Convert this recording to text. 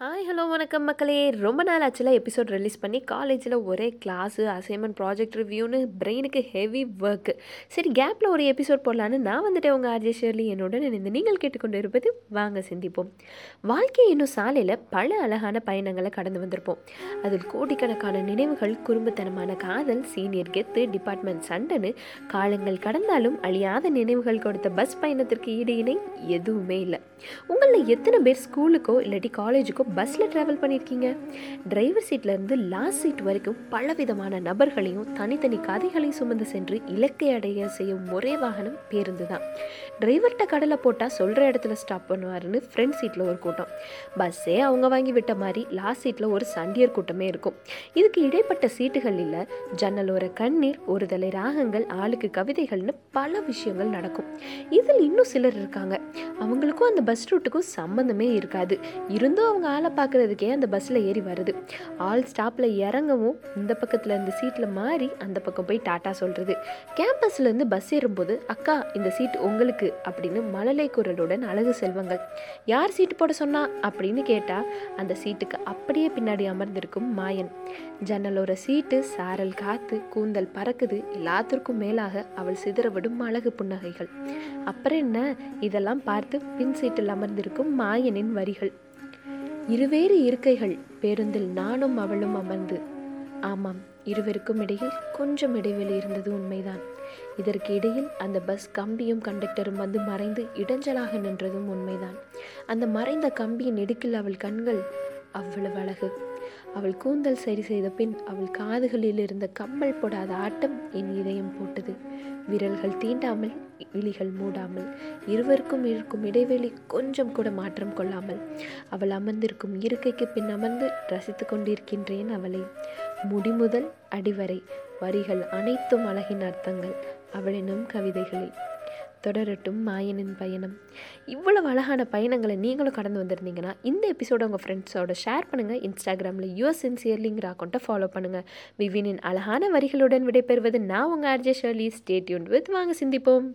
Hi hello வணக்கம் மக்களே. ரொம்ப நாள் ஆச்சுல எபிசோட் ரிலீஸ் பண்ணி காலேஜில் ஒரே கிளாஸு அசைன்மெண்ட் ப்ராஜெக்ட் ரிவ்யூன்னு பிரெயினுக்கு ஹெவி ஒர்க்கு சரி கேப்பில் ஒரு எபிசோட் போடலான்னு நான் வந்துட்டு உங்கள் ஆர்ஜே ஷேர்லி என்னுடன் இணைந்து நீங்கள் கேட்டுக்கொண்டு இருப்பது வாங்க சிந்திப்போம். வாழ்க்கையை இன்னும் சாலையில் பல அழகான பயணங்களை கடந்து வந்திருப்போம். அதில் கோடிக்கணக்கான நினைவுகள் குறும்புத்தனமான காதல் சீனியர் கெத்து டிபார்ட்மெண்ட் சண்டைன்னு காலங்கள் கடந்தாலும் அழியாத நினைவுகள் கொடுத்த பஸ் பயணத்திற்கு ஈடு இணை எதுவுமே இல்லை. உங்களில் எத்தனை பேர் ஸ்கூலுக்கோ இல்லாட்டி காலேஜுக்கோ பஸ்ஸில் ட்ராவல் பண்ணியிருக்கீங்க டிரைவர் சீட்லேருந்து லாஸ்ட் சீட் வரைக்கும் பலவிதமான நபர்களையும் தனித்தனி கதைகளையும் சுமந்து சென்று இலக்கை அடைய செய்யும் ஒரே வாகனம் பேருந்து தான் டிரைவர்கிட்ட கடலை போட்டால் சொல்கிற இடத்துல ஸ்டாப் பண்ணுவாருன்னு ஃப்ரண்ட் சீட்டில் ஒரு கூட்டம். பஸ்ஸே அவங்க வாங்கி விட்ட மாதிரி லாஸ்ட் சீட்டில் ஒரு சண்டியர் கூட்டமே இருக்கும். இதுக்கு இடைப்பட்ட சீட்டுகள் இல்லை ஜன்னலோர கண்ணீர் ஒரு தலை ராகங்கள் ஆளுக்கு கவிதைகள்னு பல விஷயங்கள் நடக்கும். இதில் இன்னும் சிலர் இருக்காங்க. அவங்களுக்கும் அந்த பஸ் ரூட்டுக்கும் சம்மந்தமே இருக்காது. இருந்தும் அவங்க வேலை பார்க்குறதுக்கே அந்த பஸ்ஸில் ஏறி வருது. ஆல் ஸ்டாப்பில் இறங்கவும் இந்த பக்கத்தில் இந்த சீட்டில் மாறி அந்த பக்கம் போய் டாட்டா சொல்கிறது கேம்பஸ்லேருந்து பஸ் ஏறும்போது அக்கா இந்த சீட் உங்களுக்கு அப்படின்னு மழலை குரலுடன் அழகு செல்வங்கள். யார் சீட்டு போட சொன்னா? அப்படின்னு கேட்டால் அந்த சீட்டுக்கு அப்படியே பின்னாடி அமர்ந்திருக்கும் மாயன். ஜன்னலோர சீட்டு சாரல் காத்து கூந்தல் பறக்குது எல்லாத்திற்கும் மேலாக அவள் சிதறவிடும் அழகு புன்னகைகள். அப்புறம் என்ன? இதெல்லாம் பார்த்து பின் சீட்டில் அமர்ந்திருக்கும் மாயனின் வரிகள். இருவேறு இருக்கைகள் பேருந்தில் நானும் அவளும் அமர்ந்து ஆமாம் இருவருக்கும் இடையில் கொஞ்சம் இடைவெளி இருந்தது உண்மைதான். இதற்கு இடையில் அந்த பஸ் கம்பியும் கண்டக்டரும் வந்து மறைந்து இடைஞ்சலாக நின்றதும் உண்மைதான். அந்த மறைந்த கம்பியின் இடுக்கில் அவள் கண்கள் அவ்வளவு அழகு. அவள் கூந்தல் சரி செய்த பின் அவள் காதுகளில் இருந்த கம்மல் போடாத ஆட்டம் என் இதயம் போட்டது. விரல்கள் தீண்டாமல் விழிகள் மூடாமல் இருவருக்கும் இருக்கும் இடைவெளி கொஞ்சம் கூட மாற்றம் கொள்ளாமல் அவள் அமர்ந்திருக்கும் இருக்கைக்கு பின் அமர்ந்து ரசித்து கொண்டிருக்கின்றேன் அவளை. முடிமுதல் அடிவரை வரிகள் அனைத்தும் அழகின் அர்த்தங்கள். அவளினும் கவிதைகளில் தொடரட்டும் மாயனின் பயணம். இவ்வளவு அழகான பயணங்களை நீங்களும் கடந்து வந்திருந்தீங்கன்னா இந்த எபிசோட உங்கள் ஃப்ரெண்ட்ஸோட ஷேர் பண்ணுங்கள் இன்ஸ்டாகிராமில் யூஎஸ் சின்சியர்லிங்கிற அக்கௌண்ட்டை ஃபாலோ பண்ணுங்கள் விவினின் அழகான வரிகளுடன் விடைபெறுவது நான் உங்கள் ஆர்ஜே ஷர்லி ஸ்டேட்யூன் வித் வாங்க சிந்திப்போம்.